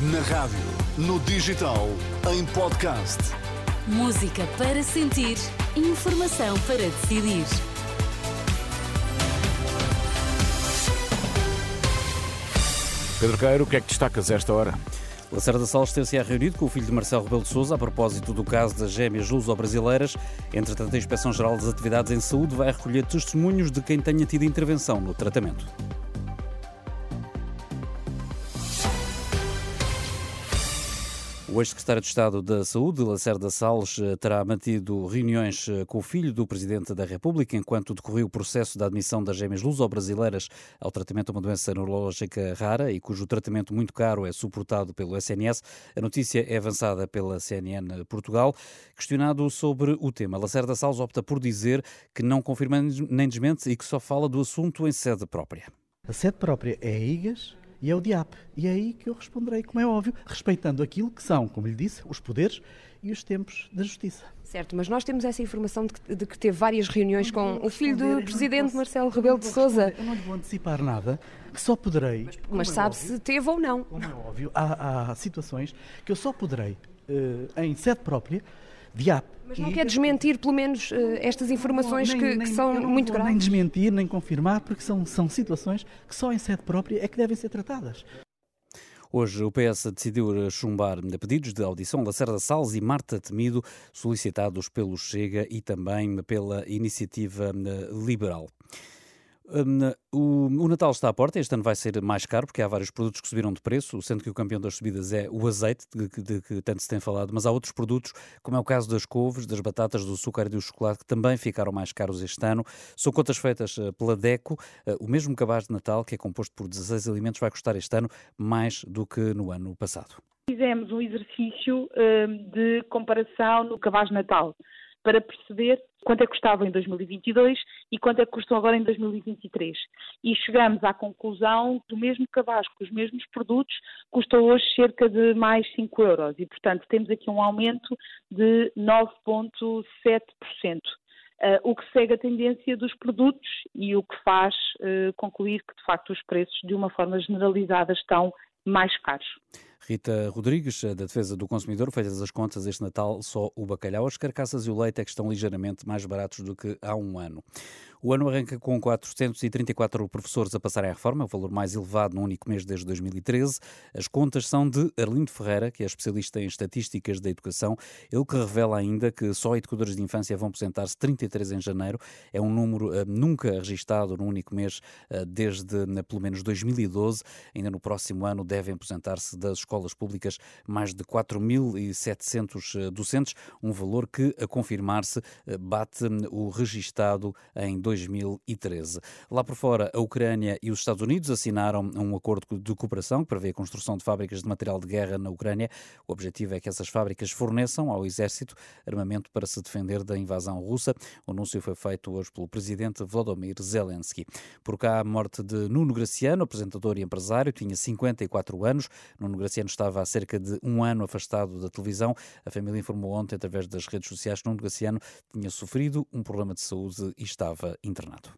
Na rádio, no digital, em podcast. Música para sentir, informação para decidir. Pedro Queiro, o que é que destacas a esta hora? Lacerda Salles ter-se reunido com o filho de Marcelo Rebelo de Sousa a propósito do caso das gêmeas luso-brasileiras. Entretanto, a Inspeção-Geral das Atividades em Saúde vai recolher testemunhos de quem tenha tido intervenção no tratamento. O ex-secretário de Estado da Saúde, Lacerda Salles, eh, terá mantido reuniões eh, com o filho do Presidente da República enquanto decorreu o processo da admissão das gêmeas luso-brasileiras ao tratamento de uma doença neurológica rara e cujo tratamento muito caro é suportado pelo SNS. A notícia é avançada pela CNN Portugal. Questionado sobre o tema, Lacerda Salles opta por dizer que não confirma nem desmente e que só fala do assunto em sede própria. A sede própria é a IGAS, e é o DIAP. E é aí que eu responderei, como é óbvio, respeitando aquilo que são, como lhe disse, os poderes e os tempos da justiça. Certo, mas nós temos essa informação de que, de que teve várias reuniões com o filho do presidente posso, Marcelo Rebelo de Sousa. Eu não lhe vou antecipar nada, que só poderei. Mas, mas é sabe óbvio, se teve ou não. Como é óbvio, há, há situações que eu só poderei, uh, em sede própria, DIAP. Mas não quer desmentir, pelo menos, uh, estas informações nem, que, nem, que, são muito graves? Nem desmentir, nem confirmar, porque são, são situações que só em sede própria é que devem ser tratadas. Hoje o PS decidiu chumbar pedidos de audição Lacerda Salles e Marta Temido, solicitados pelo Chega e também pela Iniciativa eh, Liberal. Um, o, o, Natal está à porta, este ano vai ser mais caro porque há vários produtos que subiram de preço, sendo que o campeão das subidas é o azeite, de, de, de, que tanto se tem falado, mas há outros produtos, como é o caso das couves, das batatas, do açúcar e do chocolate, que também ficaram mais caros este ano. São contas feitas eh, pela DECO. Eh, o mesmo cabaz de Natal, que é composto por 16 alimentos, vai custar este ano mais do que no ano passado. Fizemos um exercício hum, de comparação no cabaz de Natal para perceber quanto é que custava em 2022 e quanto é que custam agora em 2023. E chegamos à conclusão que o mesmo cabaz com os mesmos produtos custa hoje cerca de mais 5 euros e, portanto, temos aqui um aumento de 9,7%. Uh, o que segue a tendência dos produtos e o que faz uh, concluir que, de facto, os preços, de uma forma generalizada, estão mais caros. Rita Rodrigues, da Defesa do Consumidor, feitas as contas este Natal, só o bacalhau, as carcaças e o leite é que estão ligeiramente mais baratos do que há um ano. O ano arranca com 434 professores a passarem a reforma, o valor mais elevado no único mês desde 2013. As contas são de Arlindo Ferreira, que é especialista em estatísticas da educação. Ele que revela ainda que só educadores de infância vão aposentar-se 33 em janeiro. É um número uh, nunca registado no único mês uh, desde uh, pelo menos 2012. Ainda no próximo ano devem aposentar-se das escolas públicas mais de 4.700 docentes, um valor que, a confirmar-se, bate hum, o registado em 2013. Lá por fora, a Ucrânia e os Estados Unidos assinaram um acordo de cooperação que prevê a construção de fábricas de material de guerra na Ucrânia. O objetivo é que essas fábricas forneçam ao exército armamento para se defender da invasão russa. O anúncio foi feito hoje pelo presidente Volodymyr Zelensky. Por cá, a morte de Nuno Graciano, apresentador e empresário, tinha 54 anos. Nuno Graciano estava há cerca de um ano afastado da televisão. A família informou ontem, através das redes sociais, que Nuno Graciano tinha sofrido um problema de saúde e estava internato.